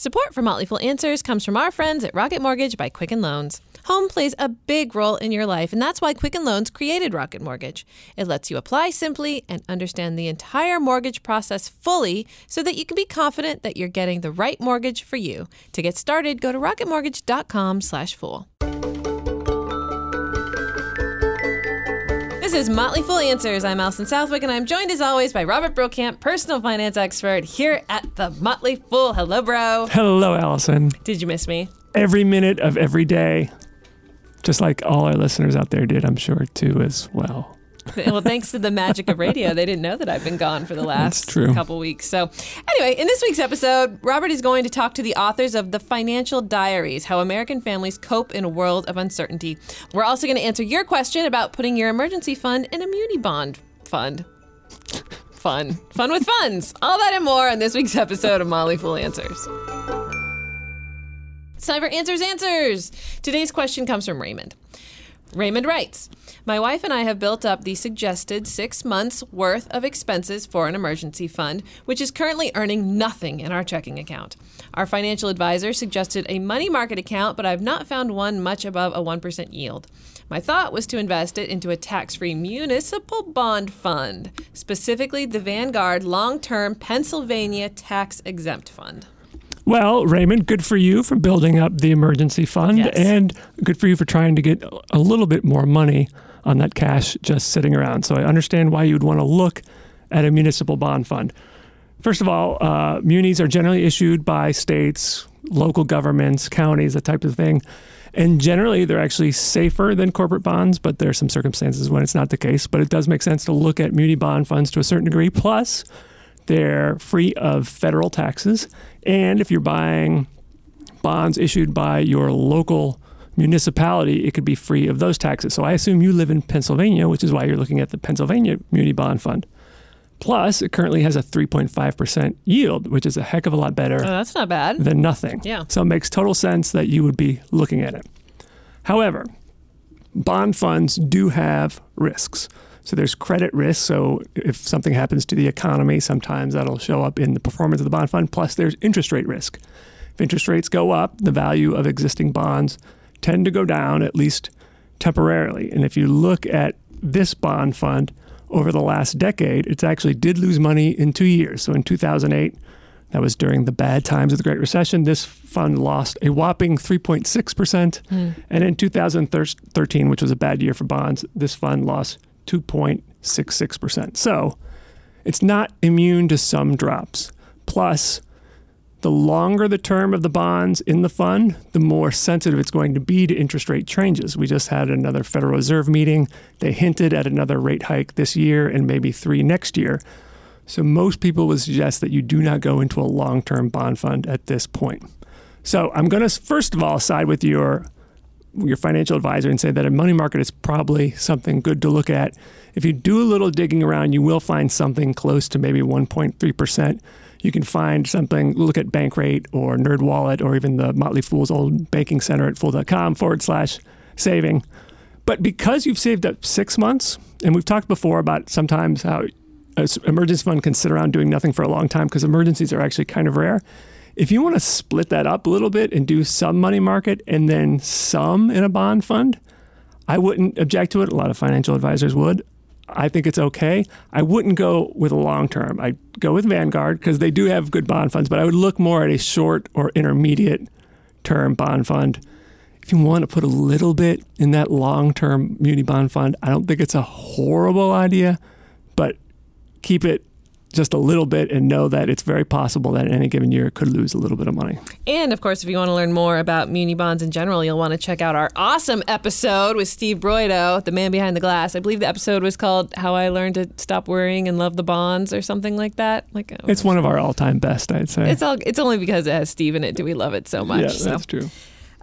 Support for Motley Fool Answers comes from our friends at Rocket Mortgage by Quicken Loans. Home plays a big role in your life, and that's why Quicken Loans created Rocket Mortgage. It lets you apply simply and understand the entire mortgage process fully so that you can be confident that you're getting the right mortgage for you. To get started, go to rocketmortgage.com/fool. This is Motley Fool Answers. I'm Alison Southwick, and I'm joined as always by Robert Brokamp, personal finance expert here at the Motley Fool. Hello, bro. Hello, Alison. Did you miss me? Every minute of every day, just like all our listeners out there did, I'm sure, too, as well. well, thanks to the magic of radio, they didn't know that I've been gone for the last couple weeks. So, anyway, in this week's episode, Robert is going to talk to the authors of The Financial Diaries How American Families Cope in a World of Uncertainty. We're also going to answer your question about putting your emergency fund in a muni bond fund. Fun. Fun with funds. All that and more on this week's episode of Motley Fool Answers. It's time for Answers Answers. Today's question comes from Raymond. Raymond writes My wife and I have built up the suggested six months worth of expenses for an emergency fund, which is currently earning nothing in our checking account. Our financial advisor suggested a money market account, but I've not found one much above a 1% yield. My thought was to invest it into a tax free municipal bond fund, specifically the Vanguard Long Term Pennsylvania Tax Exempt Fund. Well, Raymond, good for you for building up the emergency fund, Yes. and good for you for trying to get a little bit more money on that cash just sitting around. So I understand why you'd want to look at a municipal bond fund. First of all, uh, munis are generally issued by states, local governments, counties, that type of thing. And generally, they're actually safer than corporate bonds, but there are some circumstances when it's not the case. But it does make sense to look at muni bond funds to a certain degree. Plus, they're free of federal taxes. And if you're buying bonds issued by your local municipality, it could be free of those taxes. So I assume you live in Pennsylvania, which is why you're looking at the Pennsylvania Muni Bond Fund. Plus, it currently has a 3.5% yield, which is a heck of a lot better Oh, that's not bad. than nothing. Yeah. So it makes total sense that you would be looking at it. However, bond funds do have risks. So there's credit risk. So if something happens to the economy, sometimes that'll show up in the performance of the bond fund. Plus, there's interest rate risk. If interest rates go up, the value of existing bonds tend to go down, at least temporarily. And if you look at this bond fund over the last decade, it actually did lose money in two years. So in 2008, that was during the bad times of the Great Recession. This fund lost a whopping 3.6%. Hmm. And in 2013, which was a bad year for bonds, this fund lost 2.66%. So it's not immune to some drops. Plus, the longer the term of the bonds in the fund, the more sensitive it's going to be to interest rate changes. We just had another Federal Reserve meeting. They hinted at another rate hike this year and maybe three next year. So most people would suggest that you do not go into a long-term bond fund at this point. So I'm going to first of all side with your your financial advisor and say that a money market is probably something good to look at. If you do a little digging around, you will find something close to maybe 1.3%. You can find something, look at Bankrate or NerdWallet or even the Motley Fool's old banking center at fool.com forward slash saving. But because you've saved up six months, and we've talked before about sometimes how an emergency fund can sit around doing nothing for a long time because emergencies are actually kind of rare. If you want to split that up a little bit and do some money market and then some in a bond fund, I wouldn't object to it. A lot of financial advisors would. I think it's okay. I wouldn't go with a long term. I'd go with Vanguard because they do have good bond funds, but I would look more at a short or intermediate term bond fund. If you want to put a little bit in that long term muni bond fund, I don't think it's a horrible idea, but keep it just a little bit and know that it's very possible that in any given year it could lose a little bit of money. And of course, if you want to learn more about muni bonds in general, you'll want to check out our awesome episode with Steve Broido, the man behind the glass. I believe the episode was called "How I Learned to Stop Worrying and Love the Bonds" or something like that. Like uh, It's one of our all time best, I'd say. It's all. It's only because it has Steve in it. Do we love it so much? yeah, so, that's true.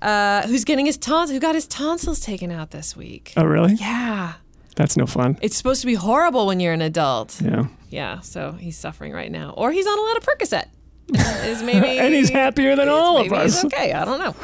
uh, who's getting his tons? Who got his tonsils taken out this week? Oh, really? Yeah, That's no fun. it's supposed to be horrible when you're an adult. Yeah. Yeah, so he's suffering right now, or he's on a lot of Percocet. Is maybe And he's happier than all of us. He's okay. I don't know.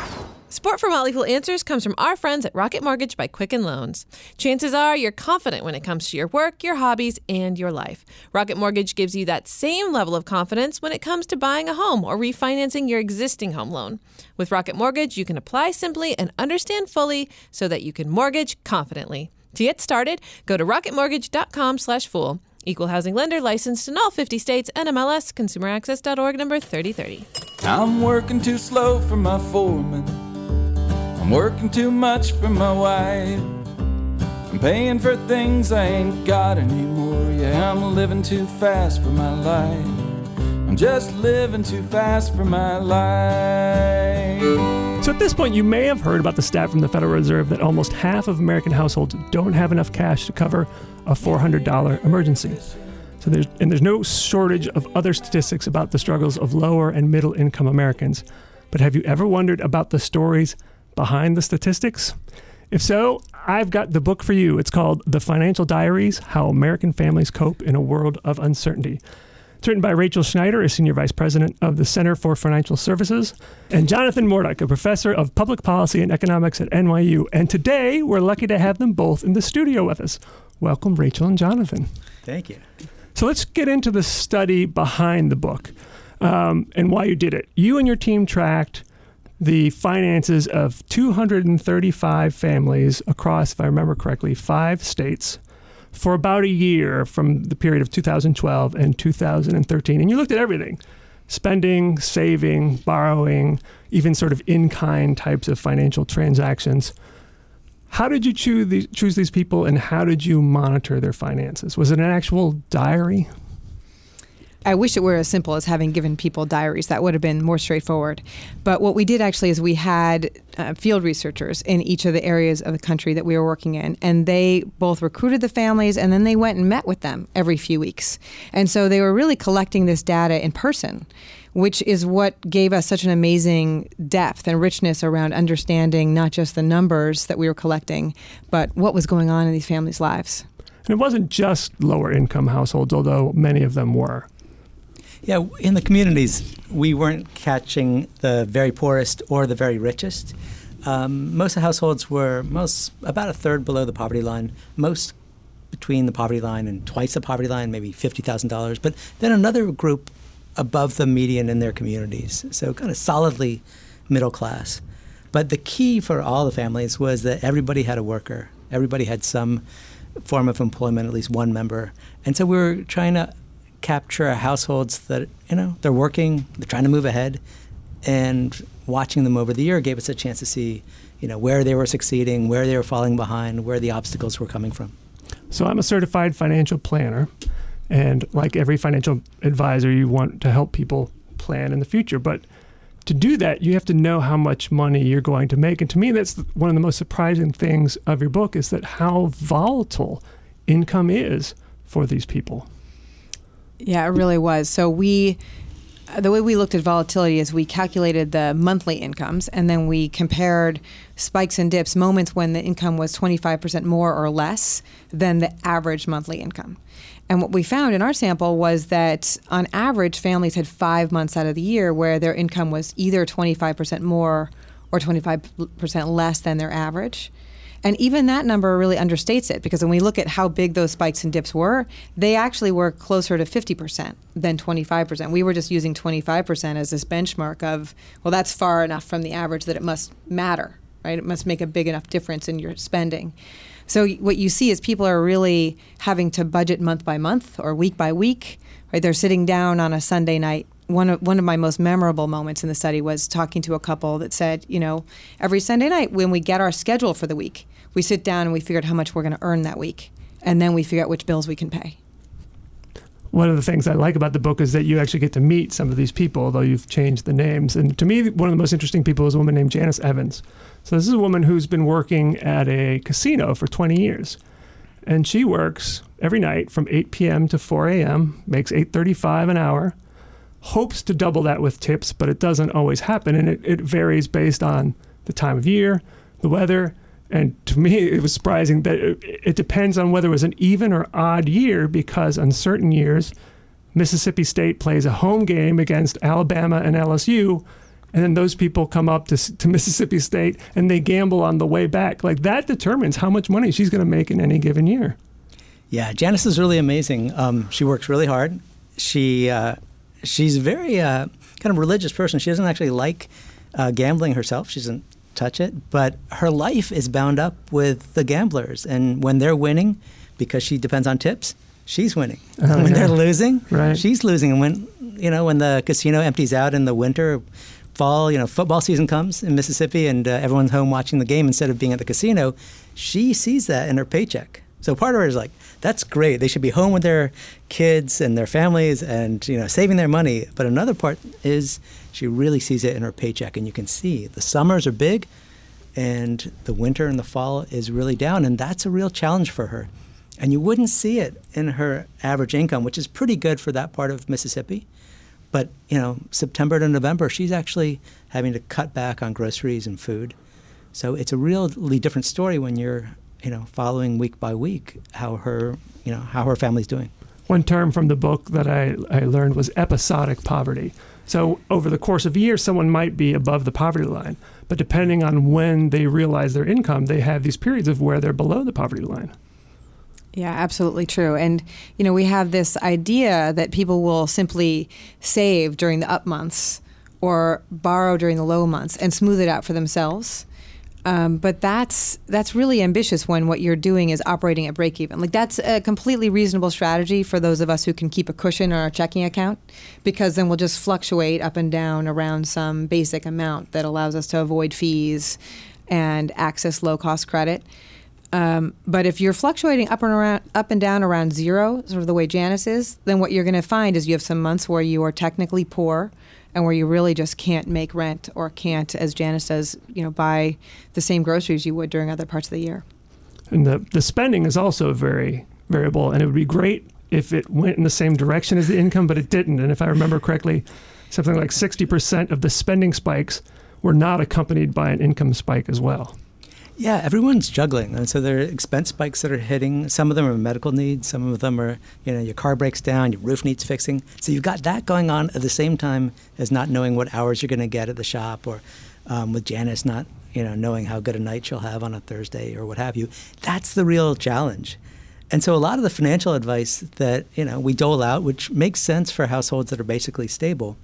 Support for Motley Fool Answers comes from our friends at Rocket Mortgage by Quicken Loans. Chances are you're confident when it comes to your work, your hobbies, and your life. Rocket Mortgage gives you that same level of confidence when it comes to buying a home or refinancing your existing home loan. With Rocket Mortgage, you can apply simply and understand fully so that you can mortgage confidently. To get started, go to rocketmortgage.com/fool. Equal housing lender licensed in all 50 states. NMLS consumeraccess.org number 3030. I'm working too slow for my foreman. I'm working too much for my wife. I'm paying for things I ain't got anymore. Yeah, I'm living too fast for my life. I'm just living too fast for my life. So at this point, you may have heard about the stat from the Federal Reserve that almost half of American households don't have enough cash to cover a $400 emergency. So there's and there's no shortage of other statistics about the struggles of lower and middle income Americans. But have you ever wondered about the stories behind the statistics? If so, I've got the book for you. It's called The Financial Diaries How American Families Cope in a World of Uncertainty. It's written by Rachel Schneider, a senior vice president of the Center for Financial Services, and Jonathan Morduch, a professor of public policy and economics at NYU. And today, we're lucky to have them both in the studio with us. Welcome, Rachel and Jonathan. Thank you. So let's get into the study behind the book um, and why you did it. You and your team tracked the finances of 235 families across, if I remember correctly, five states for about a year from the period of 2012 and 2013. And you looked at everything spending, saving, borrowing, even sort of in kind types of financial transactions. How did you choose these, choose these people and how did you monitor their finances? Was it an actual diary? I wish it were as simple as having given people diaries. That would have been more straightforward. But what we did actually is we had uh, field researchers in each of the areas of the country that we were working in, and they both recruited the families and then they went and met with them every few weeks. And so they were really collecting this data in person which is what gave us such an amazing depth and richness around understanding not just the numbers that we were collecting, but what was going on in these families' lives. And it wasn't just lower income households, although many of them were. Yeah, in the communities, we weren't catching the very poorest or the very richest. Um, most households were most about a third below the poverty line, most between the poverty line and twice the poverty line, maybe fifty thousand dollars. But then another group above the median in their communities, so kind of solidly middle class. But the key for all the families was that everybody had a worker, everybody had some form of employment, at least one member, and so we were trying to capture households that you know they're working, they're trying to move ahead, and watching them over the year gave us a chance to see you know where they were succeeding, where they were falling behind, where the obstacles were coming from. So I'm a certified financial planner, and like every financial advisor, you want to help people plan in the future, but to do that, you have to know how much money you're going to make. And to me, that's one of the most surprising things of your book is that how volatile income is for these people. Yeah, it really was. So we the way we looked at volatility is we calculated the monthly incomes and then we compared spikes and dips, moments when the income was 25% more or less than the average monthly income. And what we found in our sample was that on average, families had five months out of the year where their income was either 25% more or 25% less than their average. And even that number really understates it because when we look at how big those spikes and dips were, they actually were closer to 50% than 25%. We were just using 25% as this benchmark of, well, that's far enough from the average that it must matter, right? It must make a big enough difference in your spending. So what you see is people are really having to budget month by month or week by week, right? They're sitting down on a Sunday night one of one of my most memorable moments in the study was talking to a couple that said, you know, every Sunday night when we get our schedule for the week, we sit down and we figure out how much we're going to earn that week, and then we figure out which bills we can pay. One of the things I like about the book is that you actually get to meet some of these people, although you've changed the names. And to me, one of the most interesting people is a woman named Janice Evans. So this is a woman who's been working at a casino for 20 years, and she works every night from 8 p.m. to 4 a.m. makes 8.35 an hour. Hopes to double that with tips, but it doesn't always happen, and it, it varies based on the time of year, the weather, and to me, it was surprising that it, it depends on whether it was an even or odd year because on certain years, Mississippi State plays a home game against Alabama and LSU, and then those people come up to, to Mississippi State and they gamble on the way back. Like that determines how much money she's going to make in any given year. Yeah, Janice is really amazing. Um, she works really hard. She uh, she's a very uh, kind of religious person. She doesn't actually like uh, gambling herself. She doesn't touch it, but her life is bound up with the gamblers. And when they're winning, because she depends on tips, she's winning. Oh, when yeah. they're losing, Right. she's losing. And when you know when the casino empties out in the winter, fall, you know, football season comes in Mississippi, and uh, everyone's home watching the game instead of being at the casino, she sees that in her paycheck. So part of her is like, that's great. They should be home with their kids and their families, and you know, saving their money. But another part is she really sees it in her paycheck, and you can see the summers are big, and the winter and the fall is really down, and that's a real challenge for her. And you wouldn't see it in her average income, which is pretty good for that part of Mississippi. But you know, September to November, she's actually having to cut back on groceries and food. So it's a really different story when you're, you know, following week by week how her, you know, how her family's doing. One term from the book that I, I learned was episodic poverty. So, over the course of a year, someone might be above the poverty line, but depending on when they realize their income, they have these periods of where they're below the poverty line. Yeah, absolutely true. And, you know, we have this idea that people will simply save during the up months or borrow during the low months and smooth it out for themselves. Um, but that's that's really ambitious when what you're doing is operating at break even. Like that's a completely reasonable strategy for those of us who can keep a cushion on our checking account, because then we'll just fluctuate up and down around some basic amount that allows us to avoid fees and access low cost credit. Um, but if you're fluctuating up and around, up and down around zero, sort of the way Janice is, then what you're going to find is you have some months where you are technically poor, and where you really just can't make rent or can't, as Janice says, you know, buy the same groceries you would during other parts of the year. And the, the spending is also very variable, and it would be great if it went in the same direction as the income, but it didn't. And if I remember correctly, something like 60% of the spending spikes were not accompanied by an income spike as well. Yeah, everyone's juggling, and so there are expense spikes that are hitting. Some of them are medical needs. Some of them are, you know, your car breaks down, your roof needs fixing. So you've got that going on at the same time as not knowing what hours you're going to get at the shop, or um, with Janice not, you know, knowing how good a night she'll have on a Thursday or what have you. That's the real challenge. And so a lot of the financial advice that you know we dole out, which makes sense for households that are basically stable,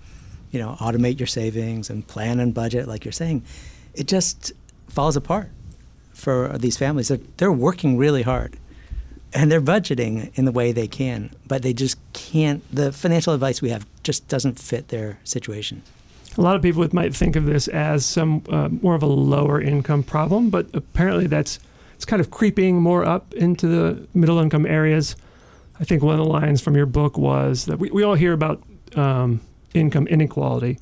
you know, automate your savings and plan and budget, like you're saying, it just falls apart for these families. They're, they're working really hard and they're budgeting in the way they can, but they just can't. The financial advice we have just doesn't fit their situation. A lot of people might think of this as some uh, more of a lower income problem, but apparently that's it's kind of creeping more up into the middle income areas. I think one of the lines from your book was that we, we all hear about um, income inequality,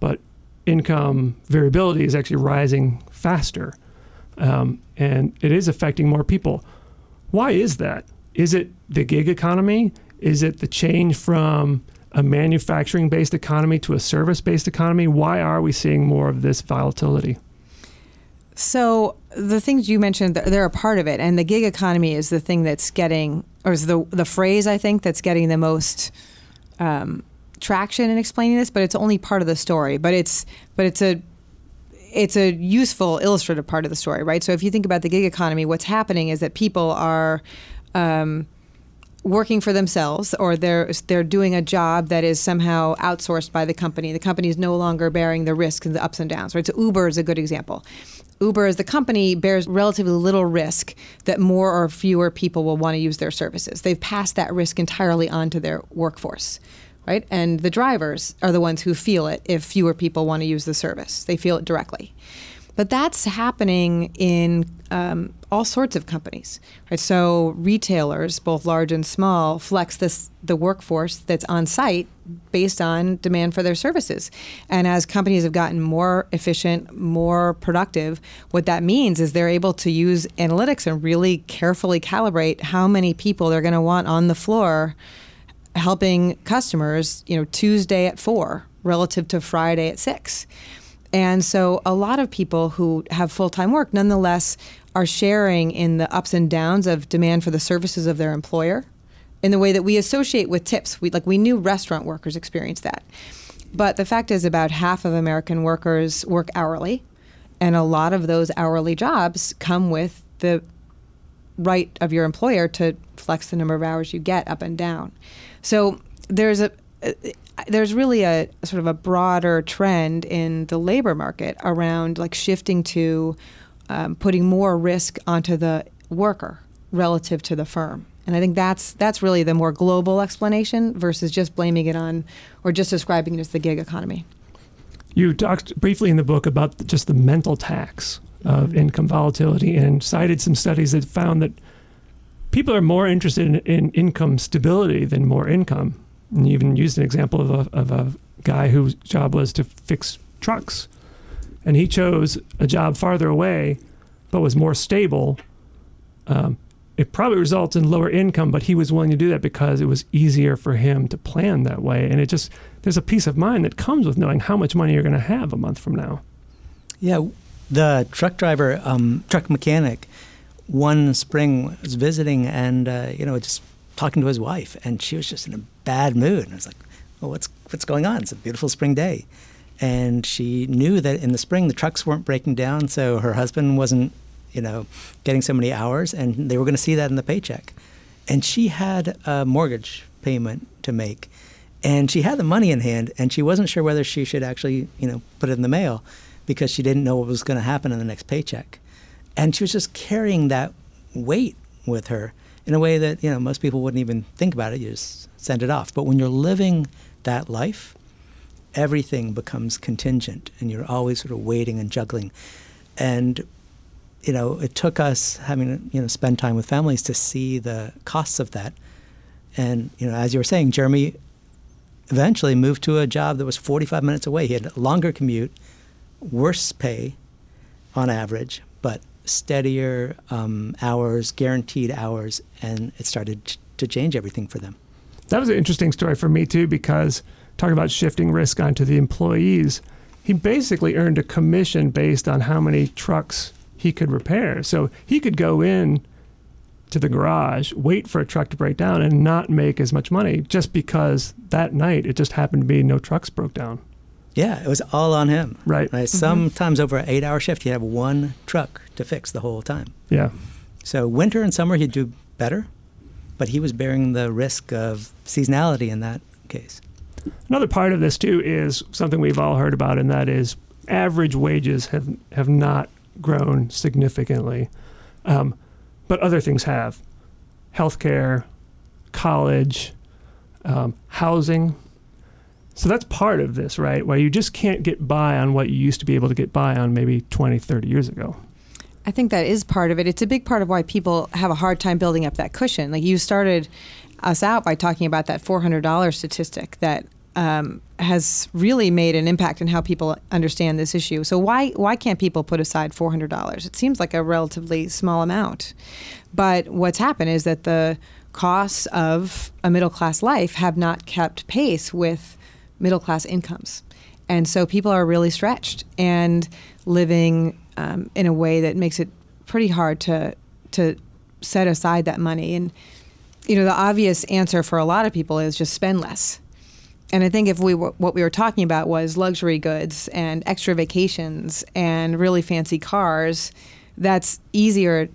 but income variability is actually rising faster, um, and it is affecting more people. Why is that? Is it the gig economy? Is it the change from a manufacturing based economy to a service based economy? Why are we seeing more of this volatility? So the things you mentioned, they're a part of it, and the gig economy is the thing that's getting, or is the the phrase I think that's getting the most um, traction in explaining this. But it's only part of the story. But it's but it's a it's a useful illustrative part of the story, right? So if you think about the gig economy, what's happening is that people are um, working for themselves, or they're they're doing a job that is somehow outsourced by the company. The company is no longer bearing the risk and the ups and downs, right? So Uber is a good example. Uber as the company bears relatively little risk that more or fewer people will want to use their services. They've passed that risk entirely onto their workforce right? And the drivers are the ones who feel it if fewer people want to use the service. They feel it directly. But that's happening in um, all sorts of companies, right? So retailers, both large and small, flex this the workforce that's on site based on demand for their services. And as companies have gotten more efficient, more productive, what that means is they're able to use analytics and really carefully calibrate how many people they're going to want on the floor helping customers, you know, Tuesday at four relative to Friday at six. And so a lot of people who have full time work nonetheless are sharing in the ups and downs of demand for the services of their employer in the way that we associate with tips. We like we knew restaurant workers experience that. But the fact is, about half of American workers work hourly, and a lot of those hourly jobs come with the right of your employer to flex the number of hours you get up and down. So there's a there's really a sort of a broader trend in the labor market around like shifting to um, putting more risk onto the worker relative to the firm. And I think that's that's really the more global explanation versus just blaming it on or just describing it as the gig economy. You talked briefly in the book about just the mental tax of mm-hmm. income volatility and cited some studies that found that people are more interested in, in income stability than more income. And you even used an example of a, of a guy whose job was to fix trucks. And he chose a job farther away, but was more stable. Um, it probably results in lower income, but he was willing to do that because it was easier for him to plan that way. And it just, there's a peace of mind that comes with knowing how much money you're going to have a month from now. Yeah, the truck driver, um, truck mechanic, one spring was visiting and, uh, you know, just talking to his wife, and she was just in a bad mood. And I was like, well, what's, what's going on? It's a beautiful spring day. And she knew that in the spring the trucks weren't breaking down, so her husband wasn't, you know, getting so many hours, and they were going to see that in the paycheck. And she had a mortgage payment to make, and she had the money in hand, and she wasn't sure whether she should actually, you know, put it in the mail because she didn't know what was going to happen in the next paycheck. And she was just carrying that weight with her in a way that, you know, most people wouldn't even think about it. You just send it off. But when you're living that life, everything becomes contingent and you're always sort of waiting and juggling. And, you know, it took us having, you know, spend time with families to see the costs of that. And, you know, as you were saying, Jeremy eventually moved to a job that was 45 minutes away. He had a longer commute, worse pay on average, but steadier um, hours, guaranteed hours, and it started to change everything for them. That was an interesting story for me too, because talking about shifting risk onto the employees, he basically earned a commission based on how many trucks he could repair. So he could go in to the garage, wait for a truck to break down, and not make as much money just because that night it just happened to be no trucks broke down. Yeah, it was all on him. Right. right? Mm-hmm. Sometimes over an eight hour shift, he'd have one truck to fix the whole time. Yeah. So winter and summer, he'd do better, but he was bearing the risk of seasonality in that case. Another part of this, too, is something we've all heard about, and that is average wages have, have not grown significantly. Um, but other things have healthcare, college, um, housing so that's part of this, right? Where you just can't get by on what you used to be able to get by on maybe 20, 30 years ago. I think that is part of it. It's a big part of why people have a hard time building up that cushion. Like you started us out by talking about that $400 statistic that um, has really made an impact in how people understand this issue. So why why can't people put aside four hundred dollars? It seems like a relatively small amount, but what's happened is that the costs of a middle class life have not kept pace with middle class incomes. And so people are really stretched and living um, in a way that makes it pretty hard to to set aside that money. And you know, the obvious answer for a lot of people is just spend less. And I think if we were, what we were talking about was luxury goods and extra vacations and really fancy cars, that's easier.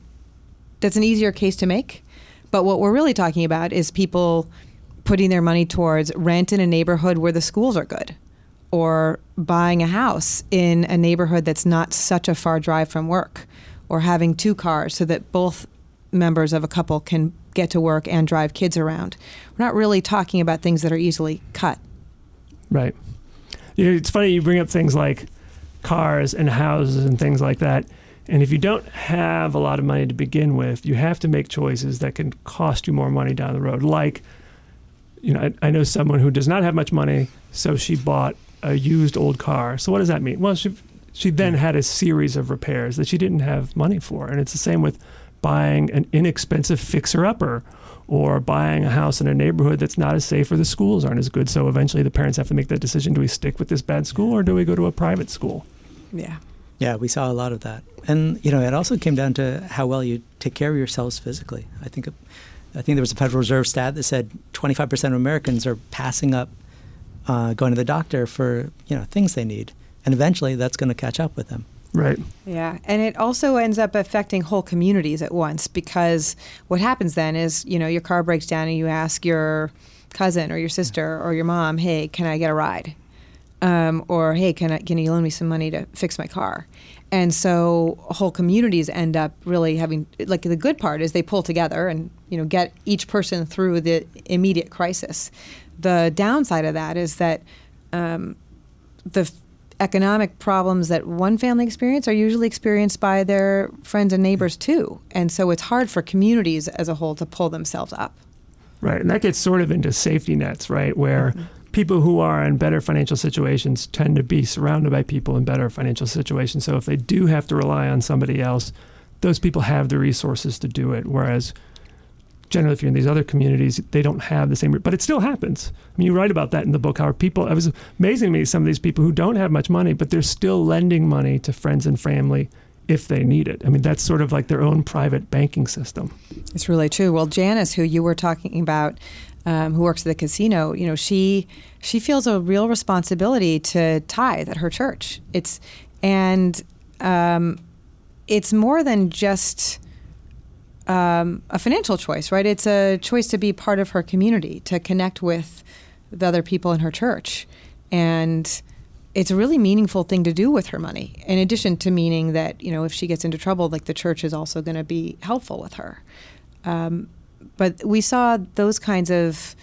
That's an easier case to make. But what we're really talking about is people putting their money towards rent in a neighborhood where the schools are good or buying a house in a neighborhood that's not such a far drive from work or having two cars so that both members of a couple can get to work and drive kids around. We're not really talking about things that are easily cut. Right. It's funny you bring up things like cars and houses and things like that. And if you don't have a lot of money to begin with, you have to make choices that can cost you more money down the road, like you know, I, I, know someone who does not have much money, so she bought a used old car. So what does that mean? Well, she she then hmm. had a series of repairs that she didn't have money for, and it's the same with buying an inexpensive fixer upper or buying a house in a neighborhood that's not as safe or the schools aren't as good. So eventually the parents have to make that decision: do we stick with this bad school or do we go to a private school? Yeah. Yeah, we saw a lot of that. And, you know, it also came down to how well you take care of yourselves physically. I think I think there was a Federal Reserve stat that said 25% of Americans are passing up uh, going to the doctor for you know things they need, and eventually that's going to catch up with them. Right. Yeah, and it also ends up affecting whole communities at once because what happens then is, you know, your car breaks down and you ask your cousin or your sister or your mom, "Hey, can I get a ride?" Um, or "Hey, can I can you loan me some money to fix my car?" And so whole communities end up really having like the good part is they pull together and you know get each person through the immediate crisis. The downside of that is that um, the economic problems that one family experience are usually experienced by their friends and neighbors too. And so it's hard for communities as a whole to pull themselves up. Right. And that gets sort of into safety nets, right? Where mm-hmm. People who are in better financial situations tend to be surrounded by people in better financial situations. So if they do have to rely on somebody else, those people have the resources to do it. Whereas generally if you're in these other communities, they don't have the same, but it still happens. I mean, you write about that in the book, how people, it was amazing to me, some of these people who don't have much money, but they're still lending money to friends and family if they need it. I mean, that's sort of like their own private banking system. It's really true. Well, Janice, who you were talking about, um, who works at the casino, you know, she she feels a real responsibility to tithe at her church. It's and um, it's more than just um, a financial choice, right? It's a choice to be part of her community, to connect with the other people in her church. And it's a really meaningful thing to do with her money, in addition to meaning that, you know, if she gets into trouble, like the church is also going to be helpful with her. Um, but we saw those kinds of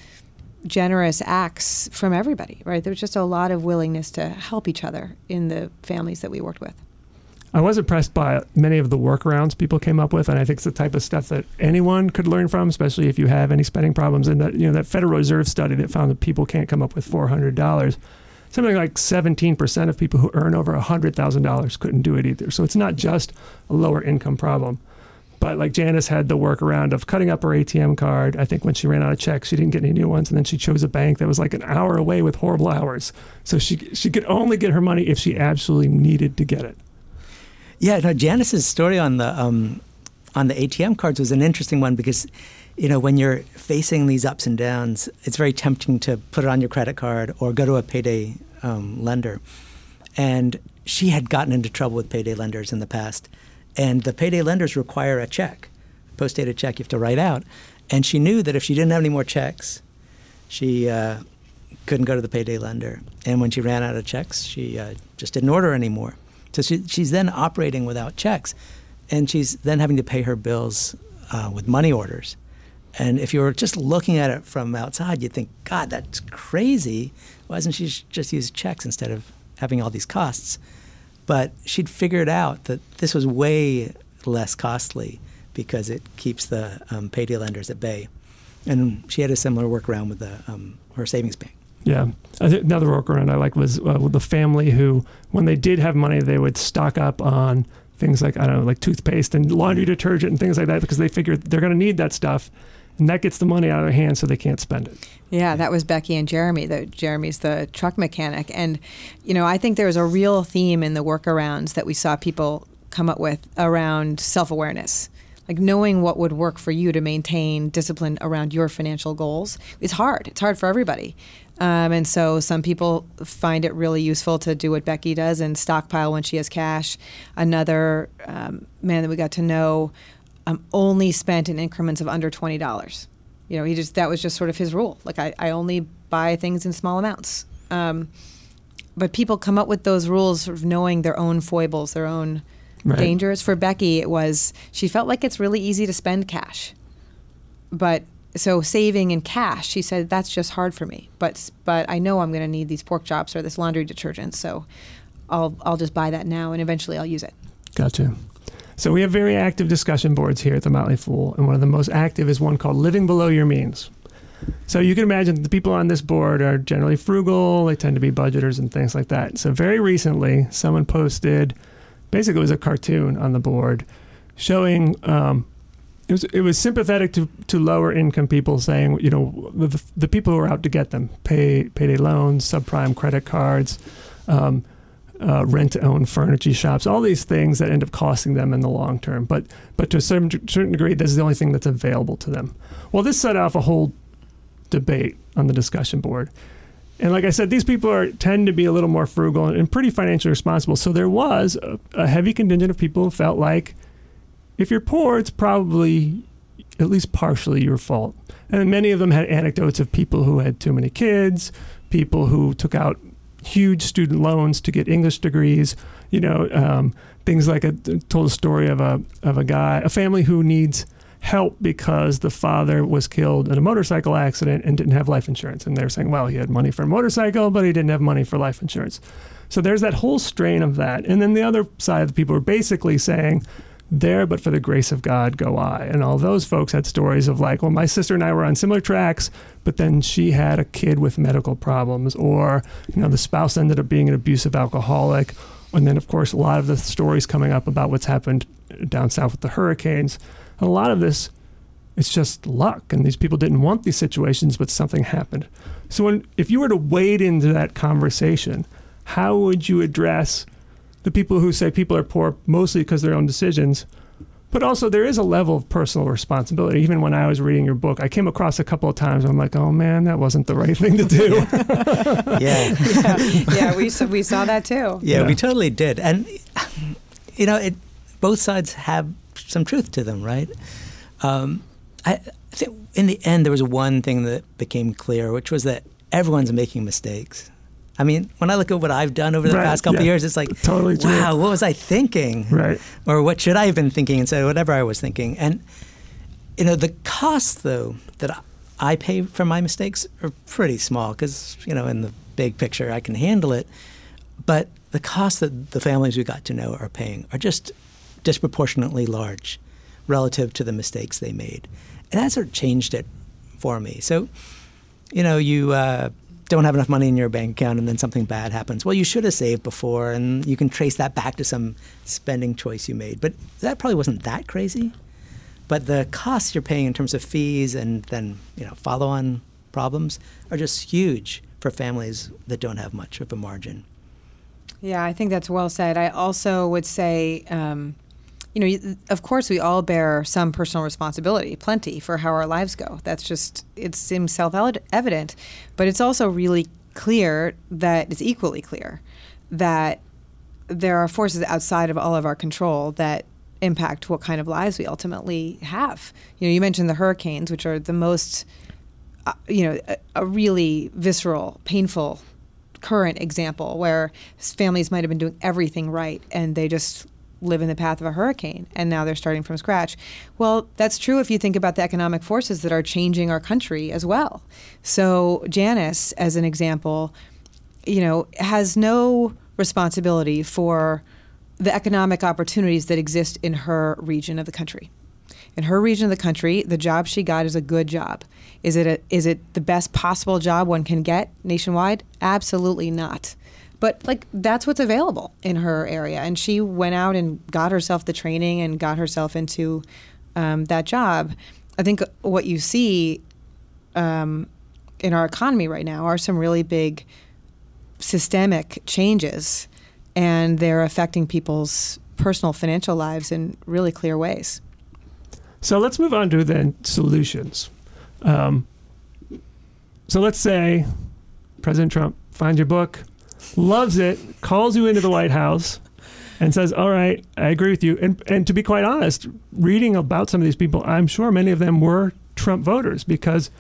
generous acts from everybody, right? There was just a lot of willingness to help each other in the families that we worked with. I was impressed by many of the workarounds people came up with, and I think it's the type of stuff that anyone could learn from, especially if you have any spending problems. And that you know that Federal Reserve study that found that people can't come up with four hundred dollars. Something like 17% of people who earn over $100,000 couldn't do it either. So it's not just a lower income problem. But like Janice had the workaround of cutting up her ATM card. I think when she ran out of checks, she didn't get any new ones, and then she chose a bank that was like an hour away with horrible hours. So she she could only get her money if she absolutely needed to get it. Yeah, no, Janice's story on the um, on the ATM cards was an interesting one because, you know, when you're facing these ups and downs, it's very tempting to put it on your credit card or go to a payday um, lender. And she had gotten into trouble with payday lenders in the past, and the payday lenders require a check, post dated check you have to write out. And she knew that if she didn't have any more checks, she uh, couldn't go to the payday lender. And when she ran out of checks, she uh, just didn't order anymore. So she, she's then operating without checks, and she's then having to pay her bills uh, with money orders. And if you were just looking at it from outside, you'd think, God, that's crazy. Why doesn't she just use checks instead of having all these costs? But she'd figured out that this was way less costly because it keeps the um, payday lenders at bay. And she had a similar workaround with the, um, her savings bank. Yeah. Another workaround I like was uh, with the family who, when they did have money, they would stock up on things like, I don't know, like toothpaste and laundry detergent and things like that because they figured they're going to need that stuff. And that gets the money out of their hands so they can't spend it. Yeah, that was Becky and Jeremy. The, Jeremy's the truck mechanic. And, you know, I think there was a real theme in the workarounds that we saw people come up with around self awareness like knowing what would work for you to maintain discipline around your financial goals is hard. It's hard for everybody. Um, and so some people find it really useful to do what Becky does and stockpile when she has cash. Another um, man that we got to know um, only spent in increments of under twenty dollars. You know, he just that was just sort of his rule. Like I, I only buy things in small amounts. Um, but people come up with those rules, sort of knowing their own foibles, their own right. dangers. For Becky, it was she felt like it's really easy to spend cash, but so saving in cash, she said that's just hard for me. But but I know I'm going to need these pork chops or this laundry detergent, so I'll I'll just buy that now, and eventually I'll use it. Gotcha. So we have very active discussion boards here at the Motley Fool, and one of the most active is one called "Living Below Your Means." So you can imagine the people on this board are generally frugal. They tend to be budgeters and things like that. So very recently, someone posted, basically, it was a cartoon on the board showing um, it was it was sympathetic to, to lower income people saying you know the, the people who are out to get them pay payday loans subprime credit cards um, uh, rent to own furniture shops all these things that end up costing them in the long term but but to a certain, certain degree this is the only thing that's available to them well this set off a whole debate on the discussion board And like I said, these people are tend to be a little more frugal and, pretty financially responsible. So there was a, a heavy contingent of people who felt like if you're poor, it's probably at least partially your fault. And many of them had anecdotes of people who had too many kids, people who took out huge student loans to get English degrees. You know, um, things like a told a story of a of a guy, a family who needs help because the father was killed in a motorcycle accident and didn't have life insurance. And they're saying, well, he had money for a motorcycle, but he didn't have money for life insurance. So there's that whole strain of that. And then the other side of the people are basically saying, there, but for the grace of God go I. And all those folks had stories of like, well, my sister and I were on similar tracks, but then she had a kid with medical problems, or, you know, the spouse ended up being an abusive alcoholic. And then, of course, a lot of the stories coming up about what's happened down south with the hurricanes. And a lot of this, it's just luck. And these people didn't want these situations, but something happened. So, when, if you were to wade into that conversation, how would you address the people who say people are poor mostly because of their own decisions. But also, there is a level of personal responsibility. Even when I was reading your book, I came across a couple of times. I'm like, oh man, that wasn't the right thing to do. yeah. yeah, yeah, we saw, we saw that too. Yeah, Yeah. we totally did. And, you know, it, both sides have some truth to them, right? Um, I, I think in the end, there was one thing that became clear, which was that everyone's making mistakes. I mean, when I look at what I've done over the Right, past couple of yeah. years, it's like, Totally true. wow, what was I thinking? right. or what should I have been thinking instead of whatever I was thinking. And you know, the costs though that I pay for my mistakes are pretty small because you know, in the big picture, I can handle it. But the costs that the families we got to know are paying are just disproportionately large relative to the mistakes they made, and that sort of changed it for me. So, you know, you. Uh, don't have enough money in your bank account and then something bad happens. Well, you should have saved before, and you can trace that back to some spending choice you made. But that probably wasn't that crazy. But the costs you're paying in terms of fees and then you know follow-on problems are just huge for families that don't have much of a margin. Yeah, I think that's well said. I also would say, um, you know, of course, we all bear some personal responsibility, plenty, for how our lives go. That's just, it seems self evident. But it's also really clear that it's equally clear that there are forces outside of all of our control that impact what kind of lives we ultimately have. You know, you mentioned the hurricanes, which are the most, uh, you know, a, a really visceral, painful current example where families might have been doing everything right and they just live in the path of a hurricane and now they're starting from scratch. Well, that's true if you think about the economic forces that are changing our country as well. So, Janice, as an example, you know, has no responsibility for the economic opportunities that exist in her region of the country. In her region of the country, the job she got is a good job. Is it a, is it the best possible job one can get nationwide? Absolutely not. But like that's what's available in her area, and she went out and got herself the training and got herself into um, that job. I think what you see um, in our economy right now are some really big systemic changes, and they're affecting people's personal financial lives in really clear ways. So let's move on to then solutions. Um, so let's say President Trump finds your book, loves it, calls you into the White House, and says, "All right, I agree with you." And and to be quite honest, reading about some of these people, I'm sure many of them were Trump voters because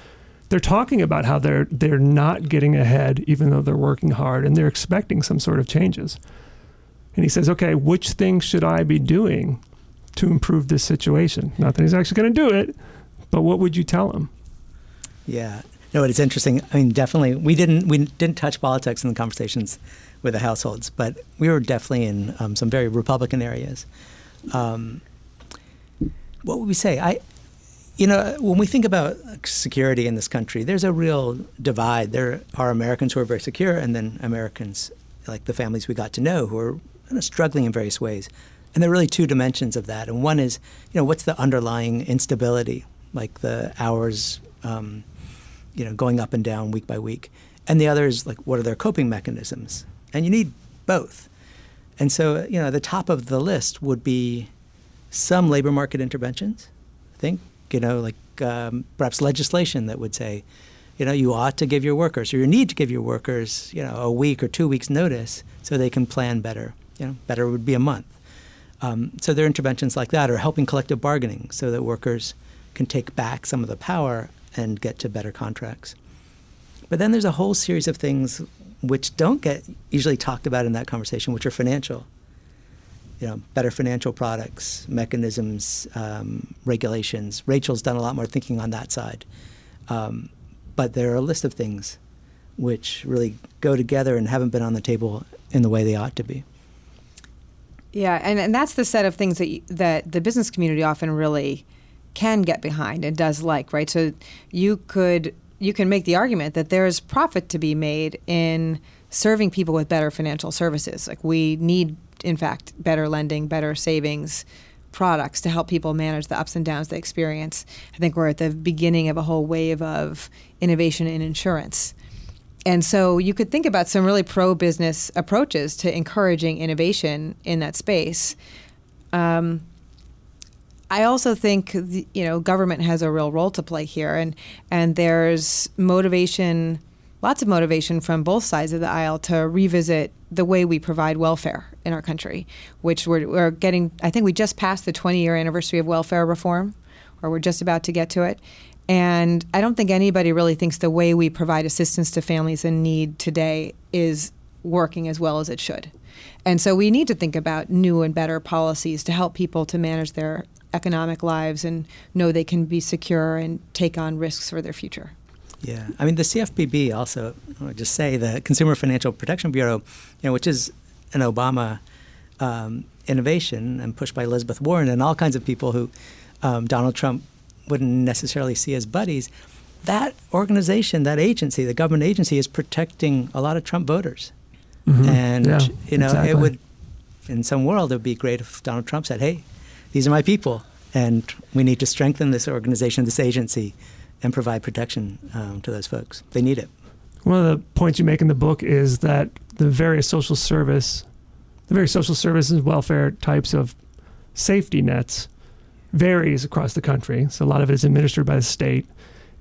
they're talking about how they're they're not getting ahead, even though they're working hard, and they're expecting some sort of changes. And he says, "Okay, which things should I be doing to improve this situation. Not that he's actually going to do it, but what would you tell him? Yeah. No, but it's interesting. I mean, definitely, we didn't we didn't touch politics in the conversations with the households, but we were definitely in um, some very Republican areas. Um, what would we say? I, you know, when we think about security in this country, there's a real divide. There are Americans who are very secure, and then Americans like the families we got to know who are kind of struggling in various ways. And there are really two dimensions of that. And one is, you know, what's the underlying instability, like the hours, um, you know, going up and down week by week. And the other is like, what are their coping mechanisms? And you need both. And so, you know, the top of the list would be some labor market interventions. I think, you know, like um, perhaps legislation that would say, you know, you ought to give your workers, or you need to give your workers, you know, a week or two weeks notice so they can plan better. You know, better would be a month. Um, so there are interventions like that, or helping collective bargaining so that workers can take back some of the power and get to better contracts. But then there's a whole series of things which don't get usually talked about in that conversation, which are financial. You know, better financial products, mechanisms, um, regulations. Rachel's done a lot more thinking on that side. Um, but there are a list of things which really go together and haven't been on the table in the way they ought to be. Yeah, and, and that's the set of things that that the business community often really can get behind and does like, right? So you could you can make the argument that there is profit to be made in serving people with better financial services. Like we need, in fact, better lending, better savings products to help people manage the ups and downs they experience. I think we're at the beginning of a whole wave of innovation in insurance. And so you could think about some really pro business approaches to encouraging innovation in that space. Um, I also think the, you know government has a real role to play here, and and there's motivation, lots of motivation from both sides of the aisle to revisit the way we provide welfare in our country, which we're, we're getting. I think we just passed the 20 year anniversary of welfare reform, or we're just about to get to it. And I don't think anybody really thinks the way we provide assistance to families in need today is working as well as it should. And so we need to think about new and better policies to help people to manage their economic lives and know they can be secure and take on risks for their future. Yeah, I mean the CFPB also. I would just say the Consumer Financial Protection Bureau, you know, which is an Obama um, innovation and pushed by Elizabeth Warren and all kinds of people who um, Donald Trump wouldn't necessarily see as buddies. That organization, that agency, the government agency, is protecting a lot of Trump voters. Mhm. And Yeah, you know, exactly. it would, in some world, it would be great if Donald Trump said, "Hey, these are my people, and we need to strengthen this organization, this agency, and provide protection um, to those folks. They need it." One of the points you make in the book is that the various social service, the various social services, welfare types of safety nets varies across the country. So a lot of it is administered by the state,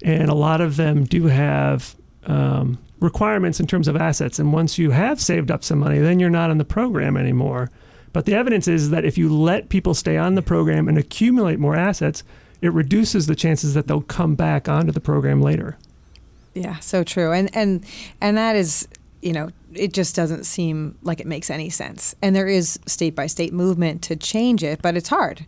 and a lot of them do have um, requirements in terms of assets. And once you have saved up some money, then you're not in the program anymore. But the evidence is that if you let people stay on the program and accumulate more assets, it reduces the chances that they'll come back onto the program later. Yeah, so true. And and and that is, you know, it just doesn't seem like it makes any sense. And there is state by state movement to change it, but it's hard.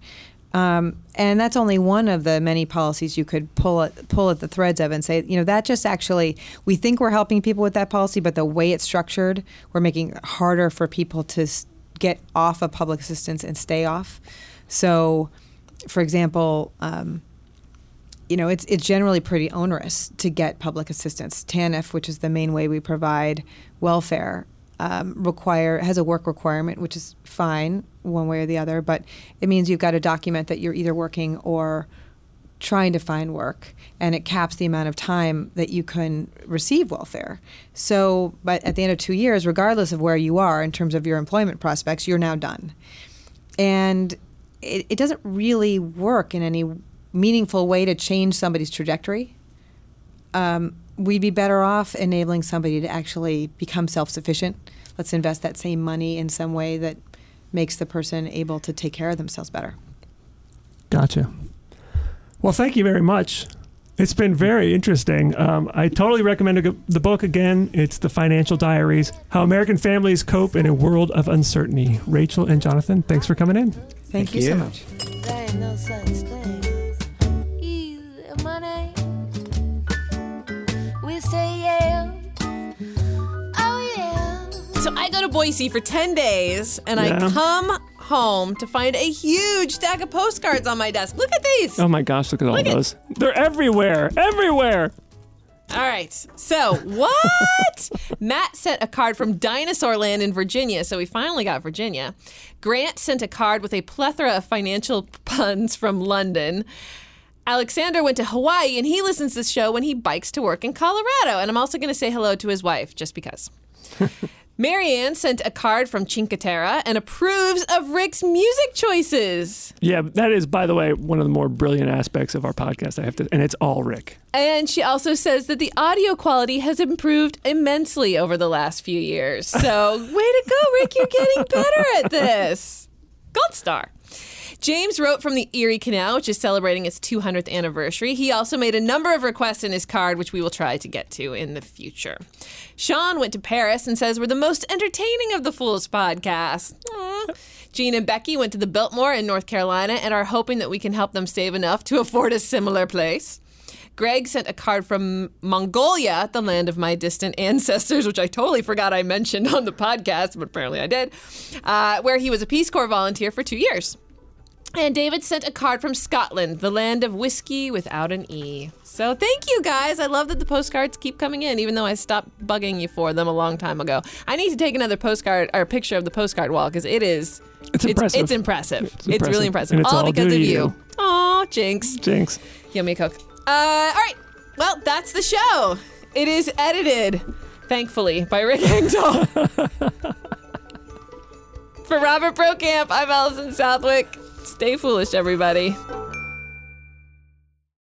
Um, and that's only one of the many policies you could pull at, pull at the threads of and say, you know, that just actually we think we're helping people with that policy, but the way it's structured, we're making it harder for people to get off of public assistance and stay off. So, for example, um, you know, it's it's generally pretty onerous to get public assistance. TANF, which is the main way we provide welfare, um, require has a work requirement, which is fine one way or the other, but it means you've got to document that you're either working or trying to find work, and it caps the amount of time that you can receive welfare. So, but at the end of two years, regardless of where you are in terms of your employment prospects, you're now done, and it, it doesn't really work in any meaningful way to change somebody's trajectory. Um, we'd be better off enabling somebody to actually become self sufficient. Let's invest that same money in some way that makes the person able to take care of themselves better. Gotcha. Well, thank you very much. It's been very interesting. Um, I totally recommend the- the book again. It's The Financial Diaries How American Families Cope in a World of Uncertainty. Rachel and Jonathan, thanks for coming in. Thank, Thank you, so much. There ain't no such thing as easy money. We say yeah. Oh yeah. So I go to Boise for 10 days and I come home to find a huge stack of postcards on my desk. Look at these. Oh my gosh, look at all Look at- those. They're everywhere, everywhere. All right. So, what? Matt sent a card from Dinosaur Land in Virginia. So, we finally got Virginia. Grant sent a card with a plethora of financial puns from London. Alexander went to Hawaii and he listens to this show when he bikes to work in Colorado. And I'm also going to say hello to his wife just because. Marianne sent a card from Chinkatera and approves of Rick's music choices. Yeah, that is, by the way, one of the more brilliant aspects of our podcast. I have to, and it's all Rick. And she also says that the audio quality has improved immensely over the last few years. So, way to go, Rick. You're getting better at this. Gold star. James wrote from the Erie Canal, which is celebrating its 200th anniversary. He also made a number of requests in his card, which we will try to get to in the future. Sean went to Paris and says we're the most entertaining of the Fools podcast. Jean and Becky went to the Biltmore in North Carolina and are hoping that we can help them save enough to afford a similar place. Greg sent a card from Mongolia, the land of my distant ancestors, which I totally forgot I mentioned on the podcast, but apparently I did, uh, where he was a Peace Corps volunteer for two years. And David sent a card from Scotland, the land of whiskey without an E. So thank you guys. I love that the postcards keep coming in, even though I stopped bugging you for them a long time ago. I need to take another postcard or picture of the postcard wall because it is. It's impressive. It's, impressive. It's, impressive. really impressive. It's all, all because of you. you. Aw, jinx. Jinx. Yummy Coke. Uh, all right. Well, that's the show. It is edited, thankfully, by Rick Engdahl. For Robert Brokamp, I'm Allison Southwick. Stay foolish, everybody.